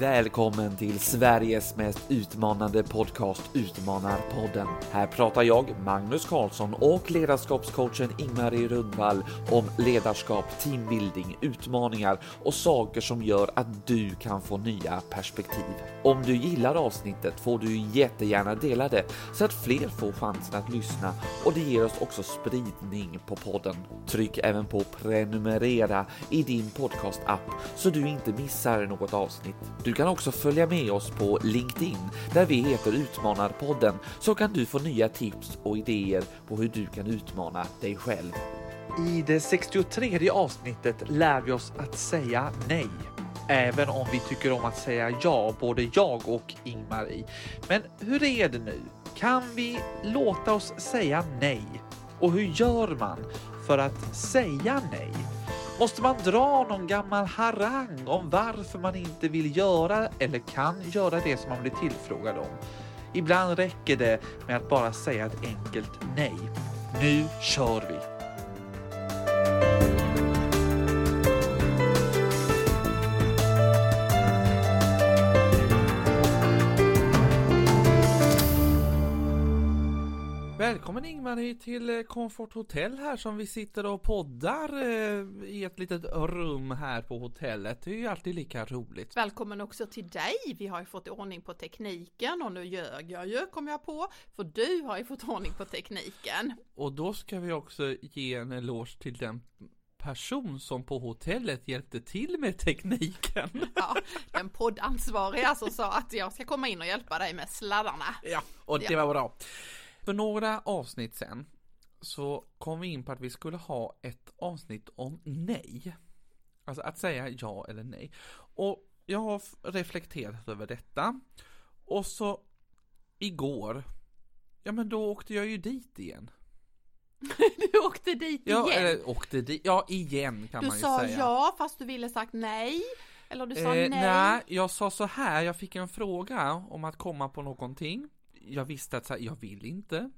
Välkommen till Sveriges mest utmanande podcast Utmanarpodden. Här pratar jag, Magnus Karlsson och ledarskapscoachen Ingmarie Rundvall om ledarskap, teambuilding, utmaningar och saker som gör att du kan få nya perspektiv. Om du gillar avsnittet får du jättegärna dela det så att fler får chansen att lyssna och det ger oss också spridning på podden. Tryck även på prenumerera i din podcast-app så du inte missar något avsnitt. Du kan också följa med oss på LinkedIn där vi heter Utmanarpodden så kan du få nya tips och idéer på hur du kan utmana dig själv. I det 63 avsnittet lär vi oss att säga nej. Även om vi tycker om att säga ja, både jag och Ingmarie. Men hur är det nu? Kan vi låta oss säga nej? Och hur gör man för att säga nej? Måste man dra någon gammal harang om varför man inte vill göra eller kan göra det som man blir tillfrågad om? Ibland räcker det med att bara säga ett enkelt nej. Nu kör vi! Välkommen Ingmarie till eh, Comfort Hotel här som vi sitter och poddar eh, i ett litet rum här på hotellet. Det är ju alltid lika roligt. Välkommen också till dig. Vi har ju fått ordning på tekniken och nu ljög jag ju kom jag på. För du har ju fått ordning på tekniken. Och då ska vi också ge en eloge till den person som på hotellet hjälpte till med tekniken. Ja, den poddansvariga som sa att jag ska komma in och hjälpa dig med sladdarna. Ja, och det var bra. För några avsnitt sen så kom vi in på att vi skulle ha ett avsnitt om nej. Alltså att säga ja eller nej. Och jag har reflekterat över detta. Och så igår, ja men då åkte jag ju dit igen. Du åkte dit Ja, igen? eller åkte dit, ja igen kan du man ju sa säga. ja fast du ville sagt nej? Eller du sa Eh, nej? nej, jag sa så här, jag fick en fråga om att komma på någonting. Jag visste att så här, jag vill inte.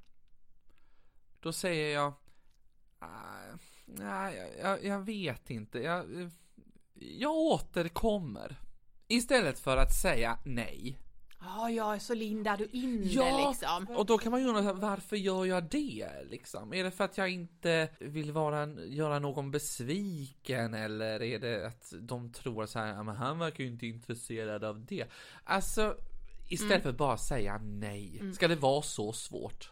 Då säger jag, "Ah, nej, jag, jag, vet inte, jag, jag återkommer. Istället för att säga nej. Ja, jag är så lindar du in Ja, liksom. Och då kan man ju undra, varför gör jag det liksom? Är det för att jag inte vill vara, göra någon besviken eller är det att de tror så här, "Ja, men han verkar ju inte intresserad av det. Alltså, istället Mm. för att bara säga nej. Ska det vara så svårt?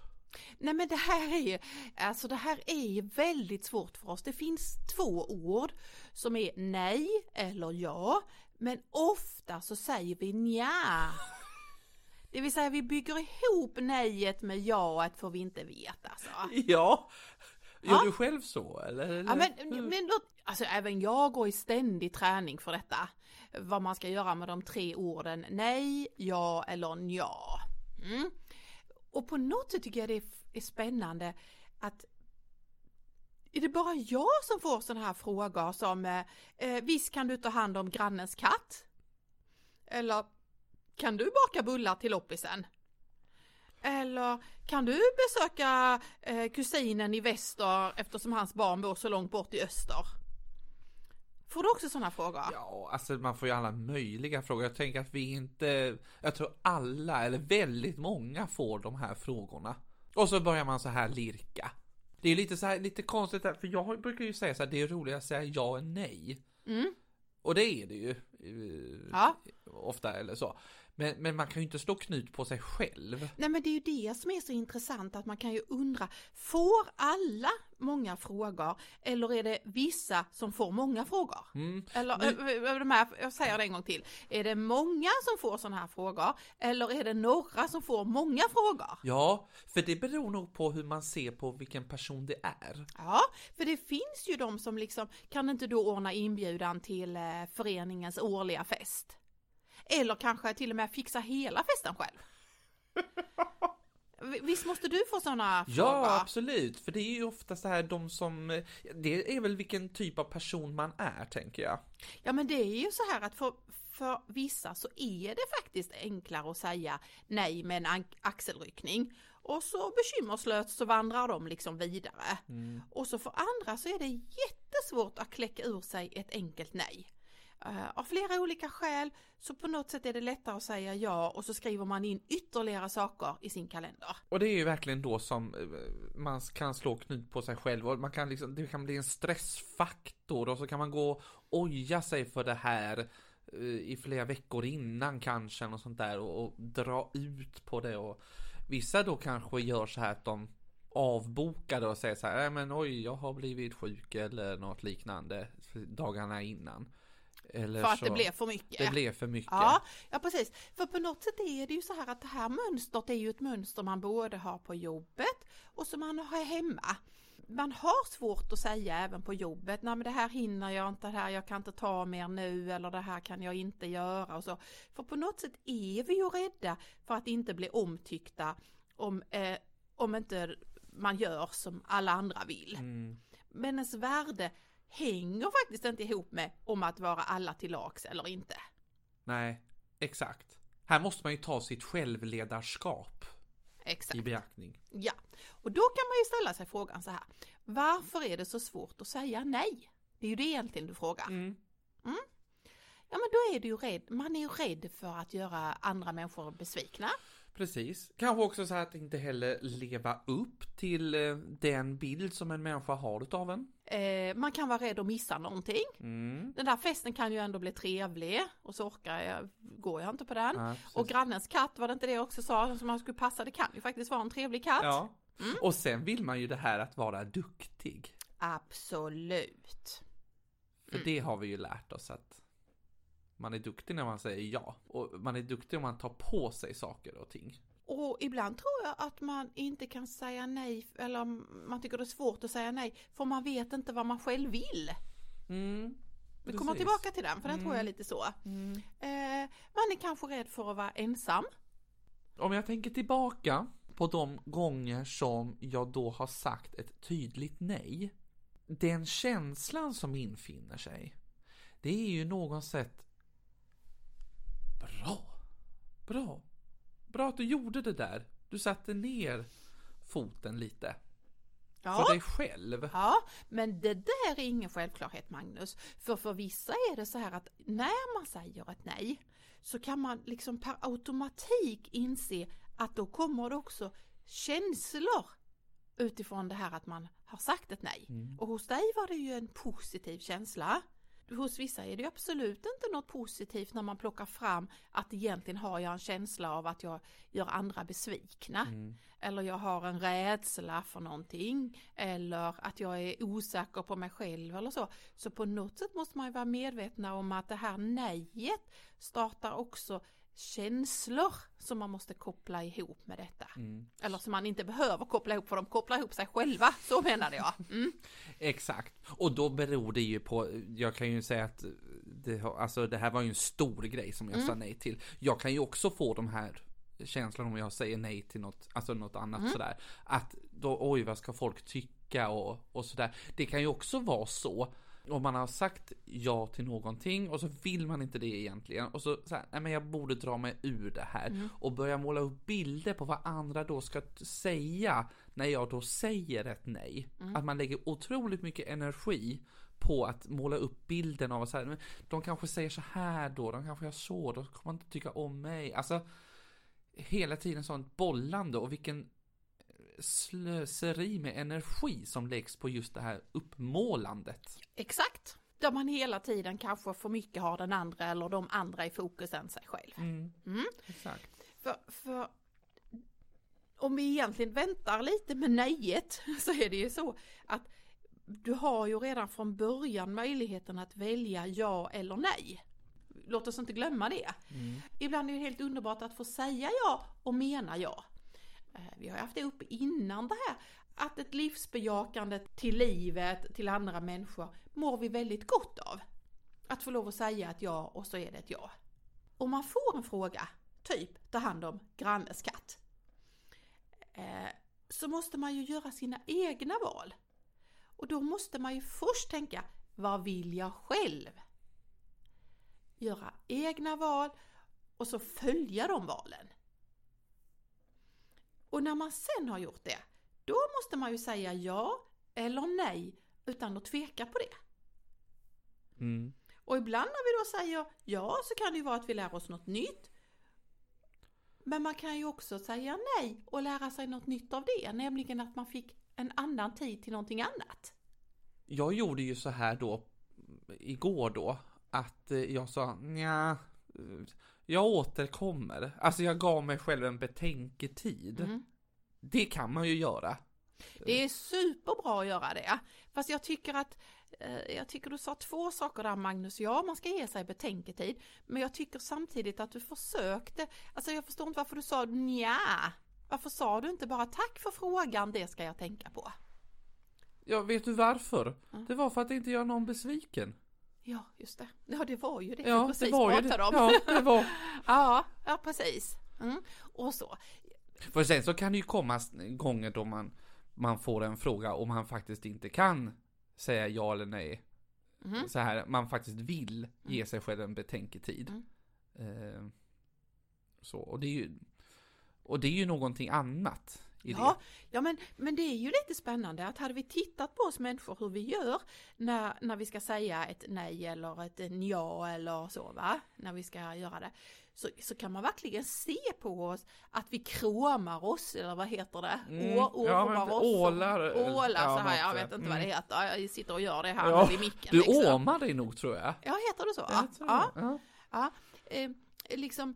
Nej men det här är ju, alltså det här är ju väldigt svårt för oss. Det finns två ord som är nej eller ja, men ofta så säger vi nja. Det vill säga vi bygger ihop nejet med jaet får vi inte veta alltså. Ja. Gör Ja. du själv så eller? Ja, men, men alltså även jag går i ständig träning för detta. Vad man ska göra med de tre orden nej, ja eller nja. Mm. Och på något sätt tycker jag det är, är spännande att är det bara jag som får sådana här frågor som eh, eh, visst kan du ta hand om grannens katt? Eller kan du baka bullar till loppisen? Eller kan du besöka eh, kusinen i väster eftersom hans barn bor så långt bort i öster? Får du också sådana frågor? Ja, alltså man får ju alla möjliga frågor. Jag tänker att vi inte, jag tror alla, eller väldigt många får de här frågorna. Och så börjar man så här lirka. Det är lite så här, lite konstigt där, för jag brukar ju säga så här, det är roligare att säga ja än nej. Mm. Och det är det ju. eh, Ja. Ofta eller så. Men, men man kan ju inte slå knut på sig själv. Nej men det är ju det som är så intressant att man kan ju undra, får alla många frågor eller är det vissa som får många frågor? Mm. Eller, Nu- de här, jag säger det en gång till, är det många som får sådana här frågor eller är det några som får många frågor? Ja, för det beror nog på hur man ser på vilken person det är. Ja, för det finns ju de som liksom, kan inte du ordna inbjudan till eh, föreningens årliga fest? Eller kanske till och med fixa hela festen själv? Visst måste du få sådana Ja, frågor? absolut. För det är ju ofta så här de som, det är väl vilken typ av person man är, tänker jag. Ja men det är ju så här att för, för vissa så är det faktiskt enklare att säga nej med en axelryckning. Och så bekymmerslöst så vandrar de liksom vidare. Och så för andra så är det jättesvårt att kläcka ur sig ett enkelt nej. Eh, av flera olika skäl så på något sätt är det lättare att säga ja och så skriver man in ytterligare saker i sin kalender. Och det är ju verkligen då som eh, man kan slå knut på sig själv och man kan liksom, det kan bli en stressfaktor och så kan man gå och oja sig för det här eh, i flera veckor innan kanske och sånt där och, och dra ut på det och vissa då kanske gör så här att de avbokade och säger så här, men oj, jag har blivit sjuk eller något liknande dagarna innan. Eller för att så, det blev för mycket. Det blev för mycket. Ja, ja, precis. För på något sätt är det ju så här att det här mönstret är ju ett mönster man både har på jobbet och som man har hemma. Man har svårt att säga även på jobbet, nej men det här hinner jag inte, det här jag kan inte ta mer nu eller det här kan jag inte göra och så. För på något sätt är vi ju rädda för att inte bli omtyckta om, eh, om inte man gör som alla andra vill. Mm. Men ens värde hänger faktiskt inte ihop med om att vara alla till lags eller inte. Nej, exakt. Här måste man ju ta sitt självledarskap exakt. i beaktning. Ja, och då kan man ju ställa sig frågan så här. Varför är det så svårt att säga nej? Det är ju det egentligen du frågar. Mm. Mm. Ja men då är du ju rädd, man är ju rädd för att göra andra människor besvikna. Precis. Kanske också så att inte heller leva upp till eh, den bild som en människa har utav en. Eh, man kan vara rädd att missa någonting. Mm. Den där festen kan ju ändå bli trevlig och så orkar jag, går jag inte på den. Ja, och grannens katt, var det inte det jag också sa, som man skulle passa, det kan ju faktiskt vara en trevlig katt. Ja. Mm. Och sen vill man ju det här att vara duktig. Absolut. För mm. det har vi ju lärt oss att man är duktig när man säger ja. Och man är duktig om man tar på sig saker och ting. Och ibland tror jag att man inte kan säga nej, eller man tycker det är svårt att säga nej, för man vet inte vad man själv vill. Mm, Vi kommer tillbaka till den, för den mm. tror jag är mm. lite så. Mm. Eh, man är kanske rädd för att vara ensam. Om jag tänker tillbaka på de gånger som jag då har sagt ett tydligt nej. Den känslan som infinner sig, det är ju något sätt Bra! Bra! Bra att du gjorde det där. Du satte ner foten lite. Ja. För dig själv. Ja, men det där är ingen självklarhet Magnus. För för vissa är det så här att när man säger ett nej så kan man liksom per automatik inse att då kommer det också känslor utifrån det här att man har sagt ett nej. Mm. Och hos dig var det ju en positiv känsla hos vissa är det absolut inte något positivt när man plockar fram att egentligen har jag en känsla av att jag gör andra besvikna. Mm. Eller jag har en rädsla för någonting. Eller att jag är osäker på mig själv eller så. Så på något sätt måste man ju vara medvetna om att det här nejet startar också känslor som man måste koppla ihop med detta. Mm. Eller som man inte behöver koppla ihop för de kopplar ihop sig själva, så menade jag. Mm. Exakt, och då beror det ju på, jag kan ju säga att det, alltså det här var ju en stor grej som jag mm. sa nej till. Jag kan ju också få de här känslorna om jag säger nej till något, alltså något annat mm. sådär. Att då, oj vad ska folk tycka och, och sådär. Det kan ju också vara så om man har sagt ja till någonting och så vill man inte det egentligen och så, så här, nej men jag borde dra mig ur det här mm. och börja måla upp bilder på vad andra då ska säga när jag då säger ett nej. Mm. Att man lägger otroligt mycket energi på att måla upp bilden av att så här, de kanske säger så här då, de kanske gör så, då kommer man inte tycka om mig. Alltså hela tiden sånt bollande och vilken slöseri med energi som läggs på just det här uppmålandet. Exakt. Där man hela tiden kanske för mycket har den andra eller de andra i fokus än sig själv. Mm. Mm. Exakt. För, för om vi egentligen väntar lite med nejet så är det ju så att du har ju redan från början möjligheten att välja ja eller nej. Låt oss inte glömma det. Mm. Ibland är det helt underbart att få säga ja och mena ja. Eh, vi har haft det uppe innan det här, att ett livsbejakande till livet, till andra människor, mår vi väldigt gott av. Att få lov att säga ett ja och så är det ett ja. Om man får en fråga, typ ta hand om grannes katt, eh, så måste man ju göra sina egna val. Och då måste man ju först tänka, vad vill jag själv? Göra egna val och så följa de valen. Och när man sen har gjort det, då måste man ju säga ja eller nej utan att tveka på det. Mm. Och ibland när vi då säger ja så kan det ju vara att vi lär oss något nytt. Men man kan ju också säga nej och lära sig något nytt av det, nämligen att man fick en annan tid till någonting annat. Jag gjorde ju så här då igår då att eh, jag sa ja, jag återkommer. Alltså jag gav mig själv en betänketid. Mm. Det kan man ju göra. Det är superbra att göra det. Fast jag tycker att eh, jag tycker du sa två saker där Magnus. Ja, man ska ge sig betänketid. Men jag tycker samtidigt att du försökte. Alltså jag förstår inte varför du sa nja. Varför sa du inte bara tack för frågan, det ska jag tänka på? Ja, vet du varför? Ja. Det var för att inte göra någon besviken. Ja, just det. Ja, det var ju det Ja, vi precis det var pratade om. Ja, det var. ja, ja, precis. Mm. Och så. För sen så kan det ju komma gånger då man, man får en fråga och man faktiskt inte kan säga ja eller nej. Mhm. Så här, man faktiskt vill ge sig själv en betänketid. Mm. Eh, så, och det är ju, och det är ju någonting annat i Ja, ja men, men det är ju lite spännande att hade vi tittat på oss människor hur vi gör när, när vi ska säga ett nej eller ett ja eller så va, när vi ska göra det. Så, så kan man verkligen se på oss att vi kråmar oss, eller vad heter det? Mm, Å, ja, men oss. ålar, Ålar ja, så här, jag vet inte vad det mm. heter. Jag sitter och gör det här Ja, vid micken. Du liksom. åmar dig nog tror jag. Ja, heter det så? Jag ja. ja. Ja, eh, liksom,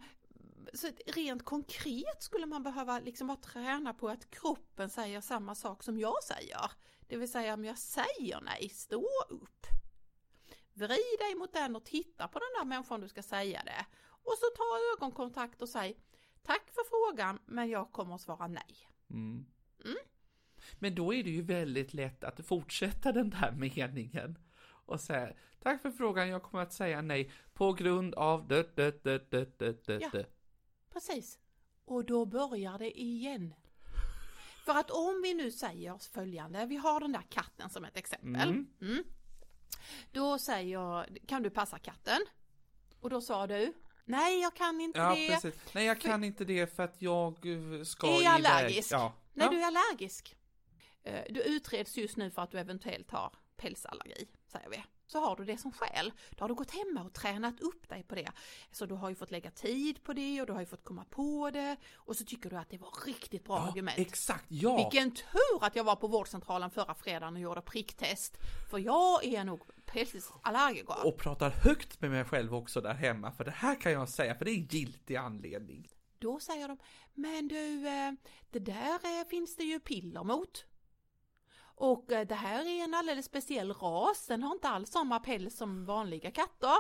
så rent konkret skulle man behöva liksom bara träna på att kroppen säger samma sak som jag säger. Det vill säga om jag säger nej, stå upp. Vrid dig mot den och titta på den där människan du ska säga det. Och så ta ögonkontakt och säg Tack för frågan men jag kommer att svara nej. Mm. Mm. Men då är det ju väldigt lätt att fortsätta den där meningen och säga Tack för frågan, jag kommer att säga nej på grund av det, det, det, det, det, det, Ja. Precis. Och då börjar det igen. För att om vi nu säger följande, vi har den där katten som ett exempel. Mm. Mm. Då säger jag, kan du passa katten? Och då sa du, nej jag kan inte Ja, det. precis. Nej, jag kan inte det för att jag eh, ska Är iväg. allergisk? Ja. Nej, ja. du är allergisk. Eh, Du utreds just nu för att du eventuellt har pälsallergi, säger vi. Så har du det som skäl. Då har du gått hemma och tränat upp dig på det. Så du har ju fått lägga tid på det och du har ju fått komma på det. Och så tycker du att det var riktigt bra ja, argument. exakt, ja. Vilken tur att jag var på vårdcentralen förra fredagen och gjorde pricktest. För jag är nog pälsallergiker. Och pratar högt med mig själv också där hemma, för det här kan jag säga, för det är giltig anledning. Då säger de, men du, eh, det där eh, finns det ju piller mot. Och eh, det här är en alldeles speciell ras, den har inte alls samma päls som vanliga katter.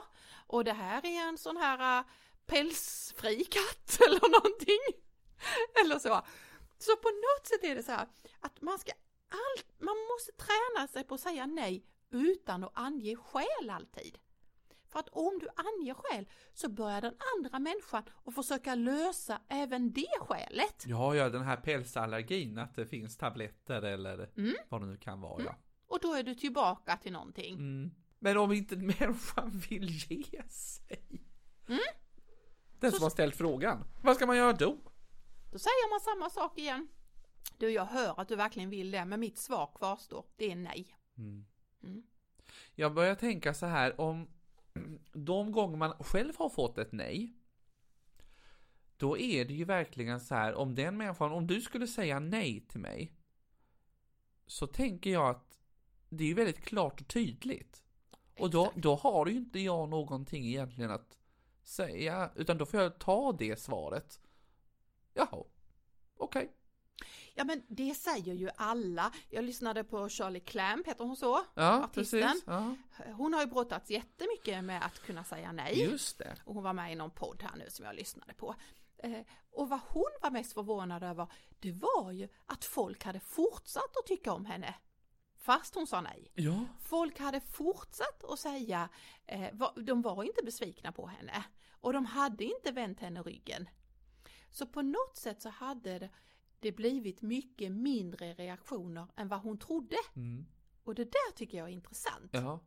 Och det här är en sån här eh, pälsfri katt eller någonting. Eller så. Så på något sätt är det så här att man ska allt, man måste träna sig på att säga nej utan att ange skäl alltid. För att om du anger skäl så börjar den andra människan att försöka lösa även det skälet. Ja, ja, den här pälsallergin, att det finns tabletter eller Mm. vad det nu kan vara, ja. Och då är du tillbaka till någonting. Mm. Men om inte människan vill ge sig? Mm. Den Så- som har ställt frågan, vad ska man göra då? Då säger man samma sak igen. Du, jag hör att du verkligen vill det, men mitt svar kvarstår. Det är nej. Mm. Mm. Jag börjar tänka så här om de gånger man själv har fått ett nej. Då är det ju verkligen så här om den människan, om du skulle säga nej till mig. Så tänker jag att det är ju väldigt klart och tydligt. Och då, då har ju inte jag någonting egentligen att säga, utan då får jag ta det svaret. Jaha, okej. Ja, men det säger ju alla. Jag lyssnade på Shirley Clamp, heter hon så? Ja, Artisten. precis. Ja, Hon har ju brottats jättemycket med att kunna säga nej. just det. Och hon var med i någon podd här nu som jag lyssnade på. Eh, och vad hon var mest förvånad över, det var ju att folk hade fortsatt att tycka om henne. Fast hon sa nej. Ja, Folk hade fortsatt att säga, eh, de var inte besvikna på henne. Och de hade inte vänt henne ryggen. Så på något sätt så hade det, det blivit mycket mindre reaktioner än vad hon trodde. mm. Och det där tycker jag är intressant. Ja.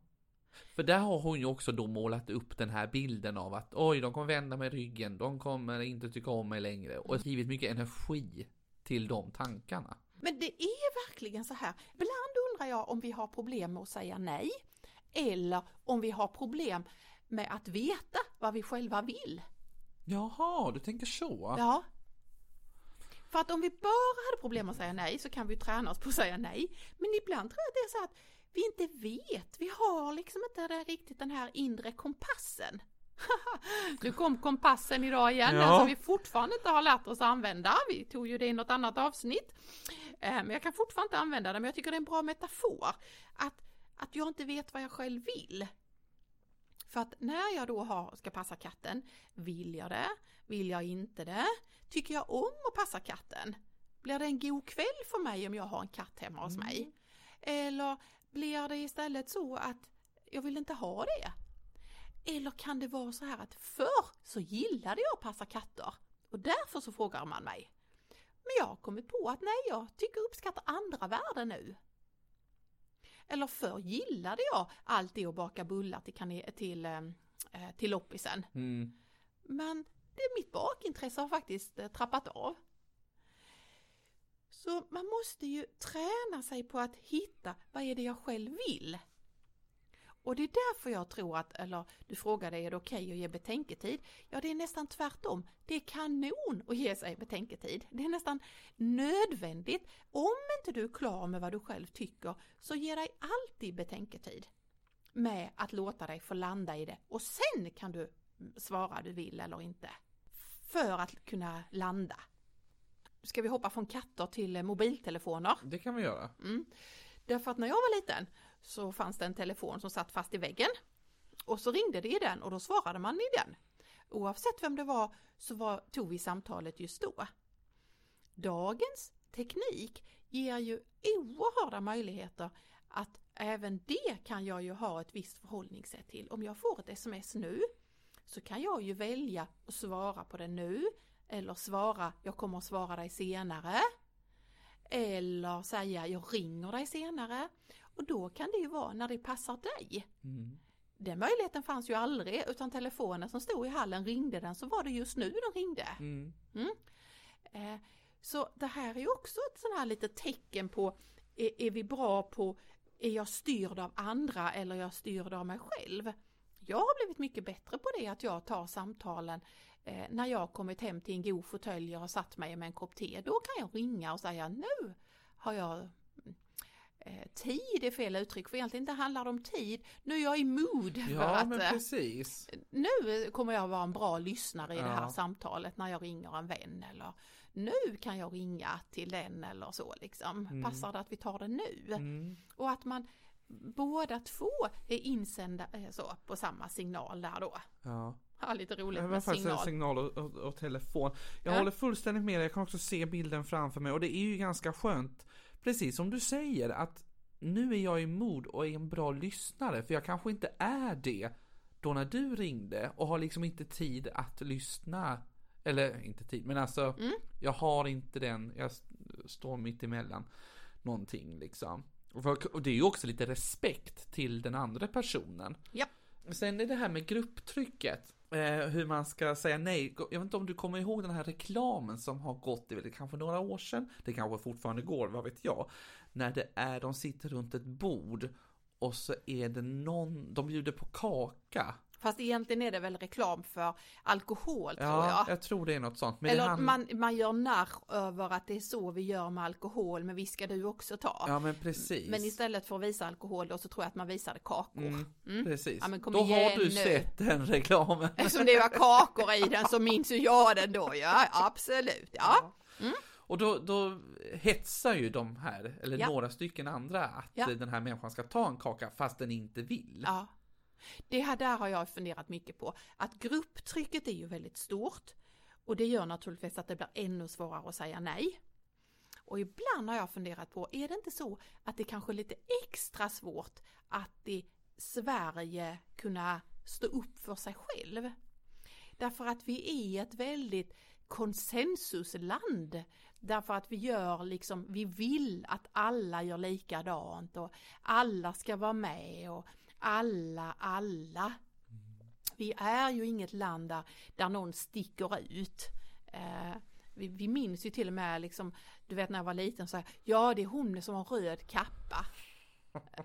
För där har hon ju också då målat upp den här bilden av att oj, de kommer vända mig ryggen, de kommer inte tycka om mig längre och givit mycket energi till de tankarna. Men det är verkligen så här. Ibland undrar jag om vi har problem med att säga nej. Eller om vi har problem med att veta vad vi själva vill. Jaha, du tänker så? Ja. För att om vi bara hade problem att säga nej så kan vi träna oss på att säga nej. Men ibland tror jag att det är så att vi inte vet, vi har liksom inte det, riktigt den här inre kompassen. nu kom kompassen idag igen, Ja. den som vi fortfarande inte har lärt oss använda. Vi tog ju det i något annat avsnitt. Eh, Men jag kan fortfarande inte använda den, men jag tycker det är en bra metafor. Att, att jag inte vet vad jag själv vill. För att när jag då har, ska passa katten, vill jag det? Vill jag inte det? Tycker jag om att passa katten? Blir det en god kväll för mig om jag har en katt hemma hos mig? Eller blir det istället så att jag vill inte ha det? Eller kan det vara så här att förr så gillade jag att passa katter och därför så frågar man mig. Men jag har kommit på att nej, jag tycker uppskattar andra värden nu. Eller förr gillade jag alltid att baka bullar till, till, eh, eh, till loppisen. Mm. Men mitt bakintresse har faktiskt eh, trappat av. Så man måste ju träna sig på att hitta vad är det jag själv vill. Och det är därför jag tror att, eller du frågade är det okej att ge betänketid? Ja, det är nästan tvärtom. Det är kanon att ge sig betänketid. Det är nästan nödvändigt. Om inte du är klar med vad du själv tycker, så ge dig alltid betänketid. Med att låta dig få landa i det och sen kan du svara du vill eller inte. För att kunna landa. Ska vi hoppa från katter till mobiltelefoner? Det kan vi göra. Mm. Därför att när jag var liten så fanns det en telefon som satt fast i väggen. Och så ringde det i den och då svarade man i den. Oavsett vem det var så var, tog vi samtalet just då. Dagens teknik ger ju oerhörda möjligheter att även det kan jag ju ha ett visst förhållningssätt till. Om jag får ett sms nu så kan jag ju välja att svara på det nu eller svara jag kommer att svara dig senare. Eller säga jag ringer dig senare. Och då kan det ju vara när det passar dig. Mm. Den möjligheten fanns ju aldrig utan telefonen som stod i hallen ringde den så var det just nu den ringde. Mm. Eh, Så det här är ju också ett sånt här litet tecken på är, är vi bra på, är jag styrd av andra eller är jag styrd av mig själv? Jag har blivit mycket bättre på det att jag tar samtalen eh, när jag kommit hem till en god fåtölj och har satt mig med en kopp te. Då kan jag ringa och säga nu har jag eh, Tid är fel uttryck för egentligen inte handlar det om tid. Nu är jag i mood för Ja, att men eh, precis. nu kommer jag vara en bra lyssnare i det här Ja. samtalet när jag ringer en vän eller nu kan jag ringa till den eller så liksom. Passar det att vi tar det nu? Mm. Och att man båda två är insända eh, så, på samma signal där då. Ja. Ja, lite roligt med signal. signal och, och, och telefon. Jag Ja. håller fullständigt med dig, jag kan också se bilden framför mig och det är ju ganska skönt, precis som du säger, att nu är jag i mod och är en bra lyssnare, för jag kanske inte är det då när du ringde och har liksom inte tid att lyssna. Eller inte tid, men alltså Mm. jag har inte den, jag står mitt emellan någonting liksom. Och det är ju också lite respekt till den andra personen. Japp. Sen är det här med grupptrycket. Eh, hur man ska säga nej. Jag vet inte om du kommer ihåg den här reklamen som har gått, det kanske några år sedan. Det kanske fortfarande går, vad vet jag. När det är, de sitter runt ett bord och så är det någon, de bjuder på kaka. Fast egentligen är det väl reklam för alkohol tror Ja, jag. jag tror det är något sånt. Men Eller hand- man, man gör narr över att det är så vi gör med alkohol, men vi ska du också ta. Ja men precis. Men istället för att visa alkohol då så tror jag att man visade kakor. Mm, Precis. Ja, Då har du nu. sett den reklamen. Eftersom det var kakor i den så minns ju jag den då, ja absolut. Ja. Och då, då hetsar ju de här, eller Ja. några stycken andra, att Ja. den här människan ska ta en kaka fast den inte vill. ja. Det här där har jag funderat mycket på. Att grupptrycket är ju väldigt stort. Och det gör naturligtvis att det blir ännu svårare att säga nej. Och ibland har jag funderat på, är det inte så att det kanske är lite extra svårt att i Sverige kunna stå upp för sig själv? Därför att vi är ett väldigt konsensusland. Därför att vi gör liksom, vi vill att alla gör likadant och alla ska vara med och alla, alla. Vi är ju inget land där, där någon sticker ut. Eh, vi, vi minns ju till och med liksom, du vet när jag var liten så här, ja det är hon som har röd kappa.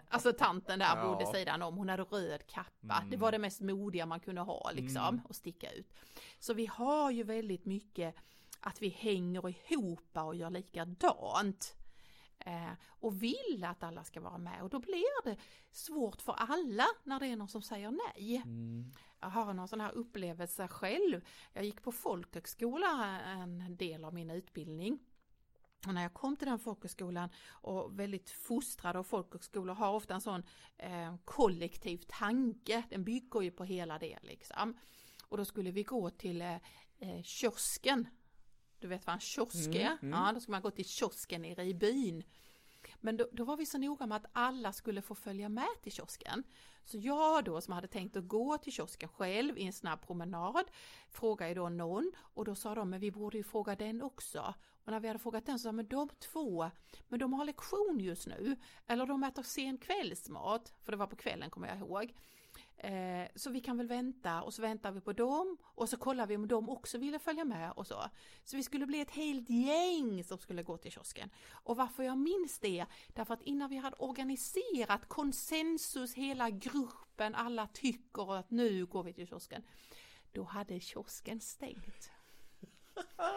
Alltså tanten där Ja. bodde sidan om, hon hade röd kappa. Mm. Det var det mest modiga man kunde ha liksom, Mm. och sticka ut. Så vi har ju väldigt mycket att vi hänger ihop och gör likadant. Eh, och vill att alla ska vara med och då blir det svårt för alla när det är någon som säger nej. Mm. Jag har någon sån här upplevelse själv. Jag gick på folkhögskola en del av min utbildning. Och när jag kom till den folkhögskolan och väldigt fostrade och folkhögskolor har ofta en sån eh, kollektiv tanke. Den bygger ju på hela det liksom. Och då skulle vi gå till eh, eh, kiosken. Du vet vad en kiosk är? Mm, mm. Ja, då ska man gå till kiosken nere i byn. Men då, då var vi så noga med att alla skulle få följa med till kiosken. Så jag då som hade tänkt att gå till kiosken själv i en snabb promenad frågade ju då någon och då sa de men vi borde ju fråga den också. Och när vi hade frågat den så sa men de två, men de har lektion just nu. Eller de äter sen kvällsmat, för det var på kvällen kommer jag ihåg. Eh, så vi kan väl vänta och så väntar vi på dem och så kollar vi om de också ville följa med och så. Så vi skulle bli ett helt gäng som skulle gå till kiosken. Och varför jag minns det, därför att innan vi hade organiserat konsensus, hela gruppen, alla tycker att nu går vi till kiosken. Då hade kiosken stängt.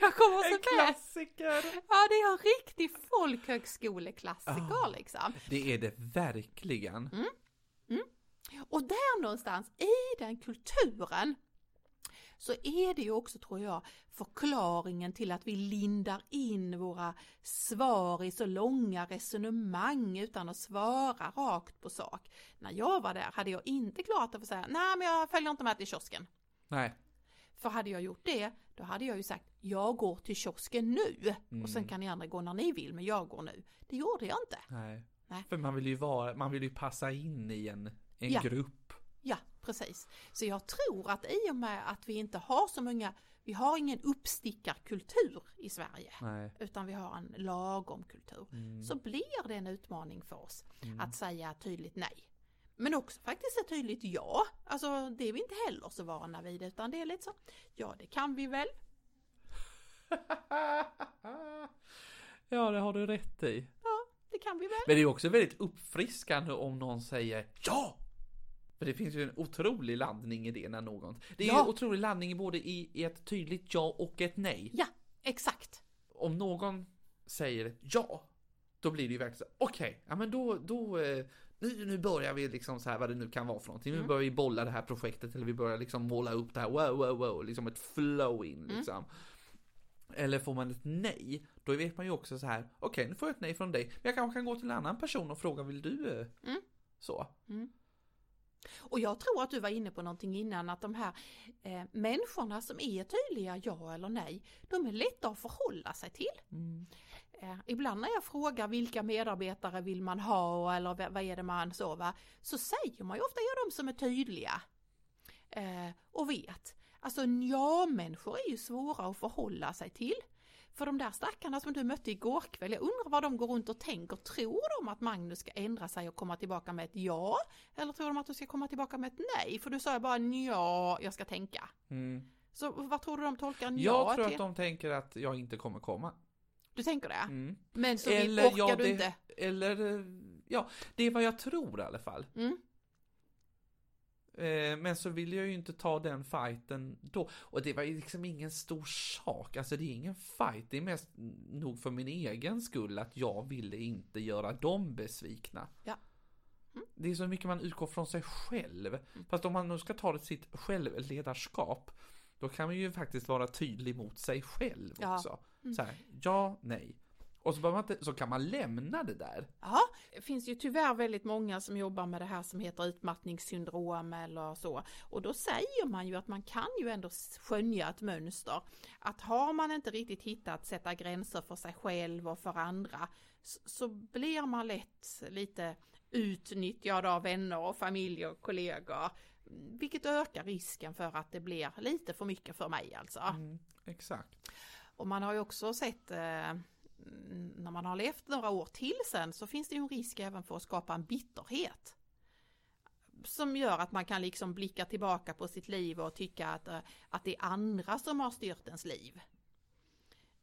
Jag kommer så En klassiker! Ja, det är en riktig folkhögskoleklassiker Ah. liksom. Det är det verkligen. Och där någonstans i den kulturen så är det ju också, tror jag, förklaringen till att vi lindar in våra svar i så långa resonemang utan att svara rakt på sak. När jag var där hade jag inte klarat att säga, nej men jag följer inte med till kiosken. Nej. För hade jag gjort det, då hade jag ju sagt, jag går till kiosken nu. Och sen kan ni andra gå när ni vill, men jag går nu. Det gjorde jag inte. Nej. Nej. För man vill ju vara, man vill ju passa in i en, en Ja. grupp. Ja, precis. Så jag tror att i och med att vi inte har så många, vi har ingen uppstickarkultur i Sverige, Nej. utan vi har en lagom kultur, Mm. så blir det en utmaning för oss att säga tydligt nej. Men också faktiskt ett tydligt ja. Alltså det är vi inte heller så vana vid, utan det är lite så, ja det kan vi väl. ja, det har du rätt i. Det kan vi väl. Men det är också väldigt uppfriskande om någon säger ja! För det finns ju en otrolig laddning i det när någon... Det är Ja. ju otrolig laddning både i, i ett tydligt ja och ett nej. Ja, exakt. Om någon säger ja, då blir det ju verkligen så okej, ja men då, då, eh, nu, nu börjar vi liksom så här vad det nu kan vara för någonting. Nu börjar vi bolla det här projektet eller vi börjar liksom måla upp det här, wow, wow, wow, liksom ett flow in liksom. Eller får man ett nej, då vet man ju också så här, okej nu får jag ett nej från dig, men jag kanske kan gå till en annan person och fråga, vill du? eh, Mm. Så. Och jag tror att du var inne på någonting innan att de här eh, människorna som är tydliga ja eller nej, de är lätta att förhålla sig till. Eh, ibland när jag frågar vilka medarbetare vill man ha eller vad vad är det man så va, så säger man ju ofta ja de som är tydliga. Eh, och vet. Alltså ja-människor är ju svåra att förhålla sig till. För de där stackarna som du mötte igår kväll, jag undrar vad de går runt och tänker. Tror de att Magnus ska ändra sig och komma tillbaka med ett ja? Eller tror de att du ska komma tillbaka med ett nej? För du sa ju bara ja, jag ska tänka. Mm. Så vad tror du de tolkar Jag ja tror till? att de tänker att jag inte kommer komma. Du tänker det? Mm. Men så Eller, orkar ja, du det, inte? eller, eh, ja, det är vad jag tror i alla fall. Mm. Eh, Men så vill jag ju inte ta den fighten då. Och det var ju liksom ingen stor sak. Alltså det är ingen fight. Det är mest nog för min egen skull att jag ville inte göra dem besvikna. Ja. Det är så mycket man utgår från sig själv. Fast om man nu ska ta det sitt självledarskap. Då kan man ju faktiskt vara tydlig mot sig själv Ja. också. Så här, ja, nej. Och så, man inte, så kan man lämna det där. Ja, det finns ju tyvärr väldigt många som jobbar med det här som heter utmattningssyndrom eller så. Och då säger man ju att man kan ju ändå skönja ett mönster. Att har man inte riktigt hittat sätta gränser för sig själv och för andra så, så blir man lätt lite utnyttjad av vänner och familj och kollegor. Vilket ökar risken för att det blir lite för mycket för mig alltså. Mm, exakt. Och man har ju också sett eh, när man har levt några år till sen så finns det ju en risk även för att skapa en bitterhet. Som gör att man kan liksom blicka tillbaka på sitt liv och tycka att, eh, att det är andra som har styrt ens liv.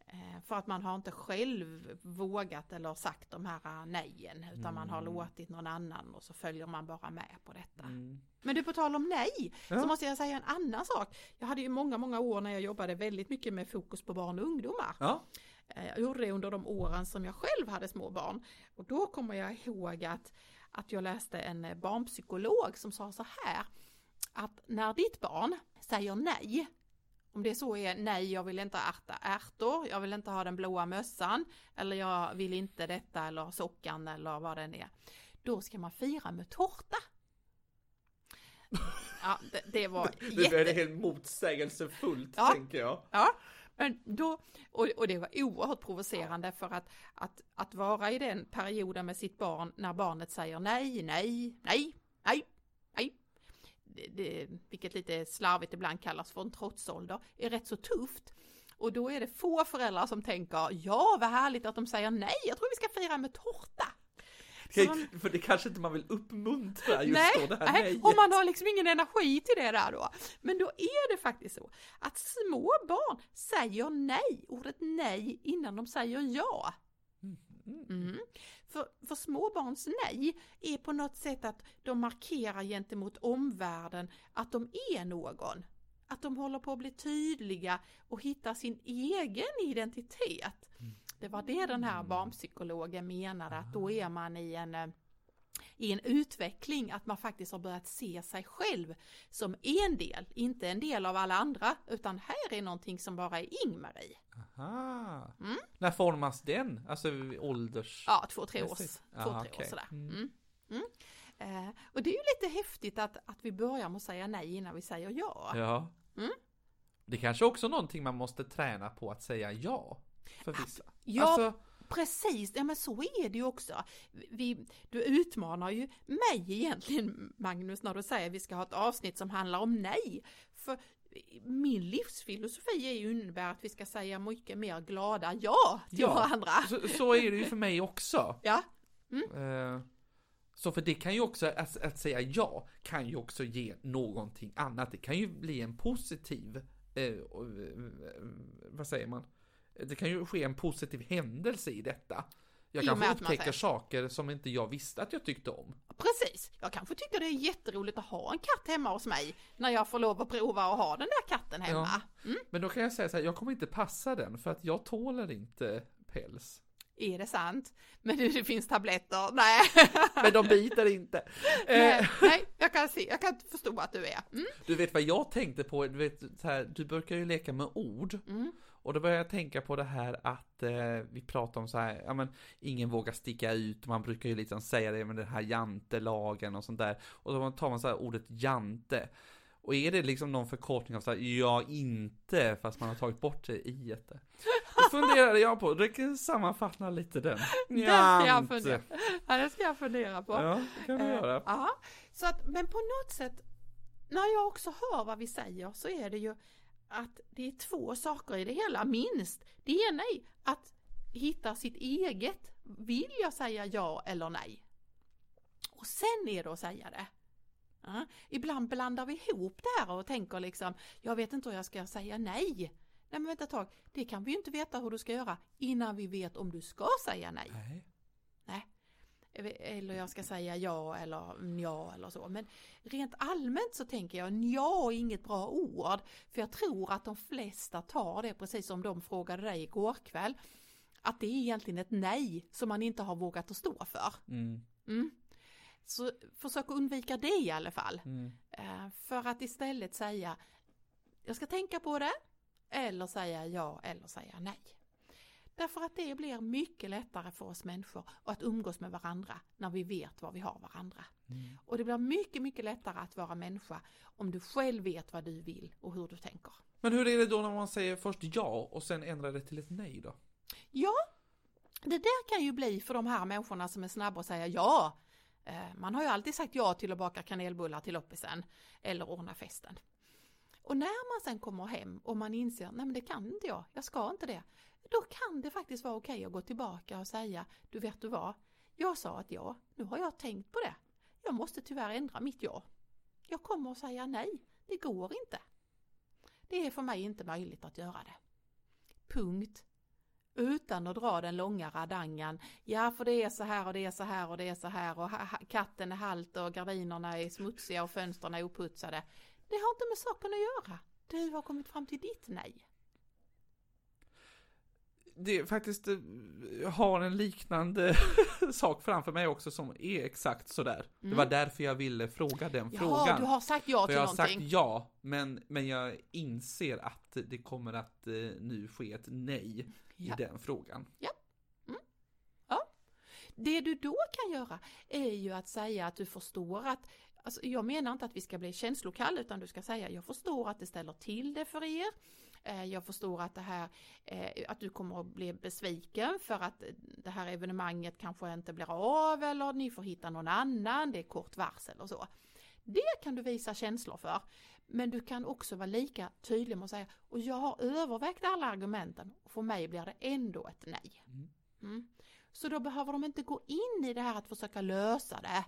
Eh, För att man har inte själv vågat eller sagt de här nejen utan man har Mm. låtit någon annan och så följer man bara med på detta. Mm. Men du på tal om nej Ja. så måste jag säga en annan sak. Jag hade ju många, många år när jag jobbade väldigt mycket med fokus på barn och ungdomar. Ja. Eh, Jag gjorde det under de åren som jag själv hade små barn. Och då kommer jag ihåg att, att jag läste en eh, barnpsykolog som sa så här. Att när ditt barn säger nej, om det så är nej, jag vill inte äta ärtor, jag vill inte ha den blåa mössan, eller jag vill inte detta eller sockan eller vad den är. Då ska man fira med tårta. Ja, det, det var Det är helt motsägelsefullt Ja. tänker jag. Ja, men då, och, och det var oerhört provocerande för att, att, att vara i den perioden med sitt barn när barnet säger nej, nej, nej, nej, nej. Det, det, vilket lite slarvigt ibland kallas för en trotsålder, är rätt så tufft. Och då är det få föräldrar som tänker, ja vad härligt att de säger nej, jag tror vi ska fira med tårta. Man- För det kanske inte man vill uppmuntra just nej, då, det här nej, nejet. och man har liksom ingen energi till det där då. Men då är det faktiskt så att små barn säger nej, ordet nej, innan de säger ja. Mm. För, för småbarns nej är på något sätt att de markerar gentemot omvärlden att de är någon. Att de håller på att bli tydliga och hitta sin egen identitet. Det var det den här barnpsykologen menade, att då är man i en eh, i en utveckling att man faktiskt har börjat se sig själv som en del, inte en del av alla andra, utan här är någonting som bara är Ingmarie. Aha. Mm. När formas den? Alltså ålders... Ja, två, tre års, Precis. två, Aha, tre år sådär. Mm. Mm. Mm. Eh, och det är ju lite häftigt att, att vi börjar med att säga nej innan vi säger ja. Ja. Mm. Det kanske också är någonting man måste träna på att säga ja. För vissa. Ja, Alltså, precis. Ja, men så är det ju också. Vi, du utmanar ju mig egentligen, Magnus, när du säger att vi ska ha ett avsnitt som handlar om nej. För min livsfilosofi är ju innebär att vi ska säga mycket mer glada ja till Ja. varandra. så, så är det ju för mig också. Ja, Eh, Så för det kan ju också, att, att säga ja, kan ju också ge någonting annat. Det kan ju bli en positiv, eh, eh, vad säger man? Det kan ju ske en positiv händelse i detta. Jag kanske upptäcker saker som inte jag visste att jag tyckte om. precis. Jag kanske tycker det är jätteroligt att ha en katt hemma hos mig när jag får lov att prova att ha den där katten hemma. Mm. Men då kan jag säga så här, jag kommer inte passa den för att jag tåler inte päls. Är det sant? Men det, det finns tabletter? Nej. Men de biter inte. Eh, nej, nej, jag kan se, jag kan förstå att du är. Mm. Du vet vad jag tänkte på, du vet här, du brukar ju leka med ord. Mm. Och då började jag tänka på det här att eh, vi pratar om så här, ja men ingen vågar sticka ut, man brukar ju liksom säga det med den här jantelagen och sånt där. Och då tar man så här ordet jante. Och är det liksom någon förkortning av så här, ja inte, fast man har tagit bort det i ett. Det funderade jag på, det kan sammanfatta lite den. Den ska jag Jante. fundera, ja, det ska jag fundera på. Ja, det kan du Eh, göra. Ja, så att, men på något sätt, när jag också hör vad vi säger så är det ju att det är två saker i det hela, minst. Det ena är att hitta sitt eget, vill jag säga ja eller nej? Och sen är det att säga det. Ja, ibland blandar vi ihop det här och tänker liksom, jag vet inte hur jag ska säga nej. Nej men vänta ett tag, det kan vi ju inte veta hur du ska göra innan vi vet om du ska säga nej. Nej. Eller jag ska säga ja eller ja eller så. Men rent allmänt så tänker jag ja är inget bra ord. För jag tror att de flesta tar det precis som de frågade dig igår kväll. Att det är egentligen ett nej som man inte har vågat att stå för. Mm. Mm. Så försök undvika det i alla fall. Mm. Eh, För att istället säga jag ska tänka på det eller säga ja eller säga nej. Därför att det blir mycket lättare för oss människor att umgås med varandra när vi vet vad vi har varandra. Mm. Och det blir mycket, mycket lättare att vara människa om du själv vet vad du vill och hur du tänker. Men hur är det då när man säger först ja och sen ändrar det till ett nej då? Ja, det där kan ju bli för de här människorna som är snabba att säga ja. Eh, Man har ju alltid sagt ja till att baka kanelbullar till loppisen eller ordna festen. Och när man sen kommer hem och man inser, nej men det kan inte jag, jag ska inte det. Då kan det faktiskt vara okej att gå tillbaka och säga, du vet du vad, jag sa att ja, nu har jag tänkt på det. Jag måste tyvärr ändra mitt ja. Jag kommer att säga nej, det går inte. Det är för mig inte möjligt att göra det. Punkt. utan att dra den långa radangan. Ja, för det är så här och det är så här och det är så här och katten är halt och gardinerna är smutsiga och fönstren är oputsade. Det har inte med saken att göra. Du har kommit fram till ditt nej. Det är faktiskt, eh, jag har en liknande sak framför mig också som är exakt sådär. Det var därför jag ville fråga den Mm. Jaha, frågan. du har sagt ja För till jag har sagt någonting. ja, men, men jag inser att det kommer att eh, nu ske ett nej Ja. i den frågan. Det du då kan göra är ju att säga att du förstår att Alltså, jag menar inte att vi ska bli känslokall utan du ska säga jag förstår att det ställer till det för er. Eh, Jag förstår att det här, eh, att du kommer att bli besviken för att det här evenemanget kanske inte blir av eller ni får hitta någon annan, det är kort varsel och så. Det kan du visa känslor för. Men du kan också vara lika tydlig med att säga och jag har övervägt alla argumenten och för mig blir det ändå ett nej. Mm. Så då behöver de inte gå in i det här att försöka lösa det.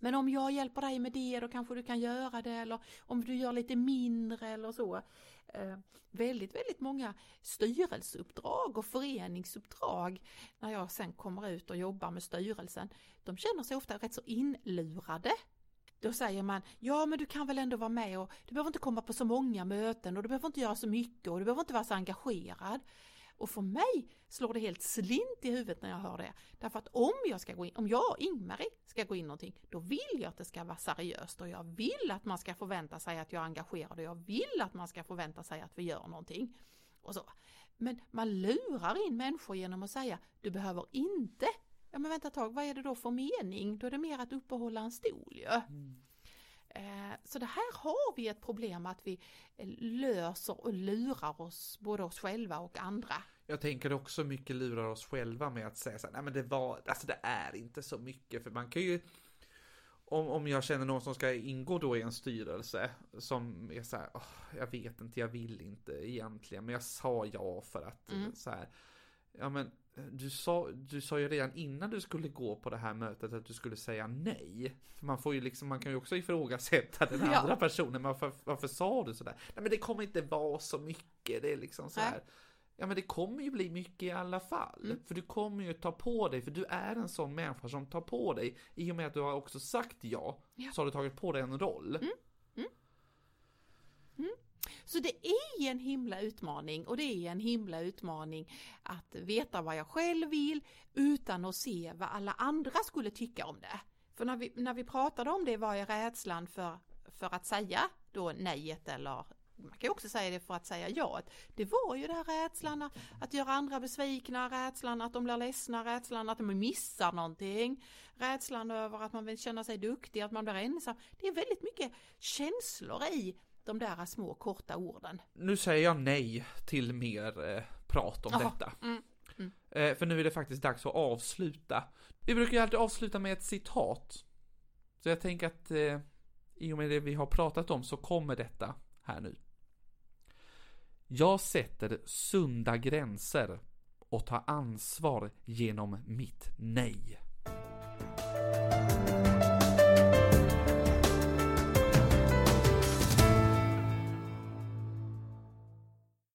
Men om jag hjälper dig med det då kanske du kan göra det eller om du gör lite mindre eller så. Eh, väldigt, väldigt många styrelseuppdrag och föreningsuppdrag när jag sen kommer ut och jobbar med styrelsen. De känner sig ofta rätt så inlurade. Då säger man, ja men du kan väl ändå vara med och du behöver inte komma på så många möten och du behöver inte göra så mycket och du behöver inte vara så engagerad. Och för mig slår det helt slint i huvudet när jag hör det. Därför att om jag ska gå in, om jag och Ingmarie ska gå in i någonting, då vill jag att det ska vara seriöst och jag vill att man ska förvänta sig att jag är engagerad och jag vill att man ska förvänta sig att vi gör någonting. Och så. Men man lurar in människor genom att säga, du behöver inte. Ja men vänta ett tag, vad är det då för mening? Då är det mer att uppehålla en stol ju. Eh, så det här har vi ett problem att vi eh, löser och lurar oss, både oss själva och andra. Jag tänker också mycket lurar oss själva med att säga så här, nej men det var, alltså det är inte så mycket, för man kan ju om, om jag känner någon som ska ingå då i en styrelse som är så här, "Åh, jag vet inte, jag vill inte egentligen, men jag sa ja för att Mm. så här, ja men du sa, du sa ju redan innan du skulle gå på det här mötet att du skulle säga nej. Man får ju liksom, man kan ju också ifrågasätta den Ja. andra personen, varför, varför sa du sådär? Nej men det kommer inte vara så mycket, det är liksom så här. Ja men det kommer ju bli mycket i alla fall. Mm. För du kommer ju ta på dig, för du är en sån människa som tar på dig. I och med att du har också sagt ja, Ja. så har du tagit på dig en roll. Så det är en himla utmaning och det är en himla utmaning att veta vad jag själv vill utan att se vad alla andra skulle tycka om det. För när vi, när vi pratade om det var ju rädslan för, för att säga då nejet eller man kan ju också säga det för att säga ja. Det var ju den här rädslan att, att göra andra besvikna, rädslan att de blir ledsna, rädslan att de missar någonting, rädslan över att man vill känna sig duktig, att man blir ensam. Det är väldigt mycket känslor i de där små korta orden. Nu säger jag nej till mer eh, prat om Jaha, detta. mm, mm. Eh, för nu är det faktiskt dags att avsluta. Vi brukar ju alltid avsluta med ett citat. Så jag tänker att eh, i och med det vi har pratat om så kommer detta här nu. Jag sätter sunda gränser och tar ansvar genom mitt nej.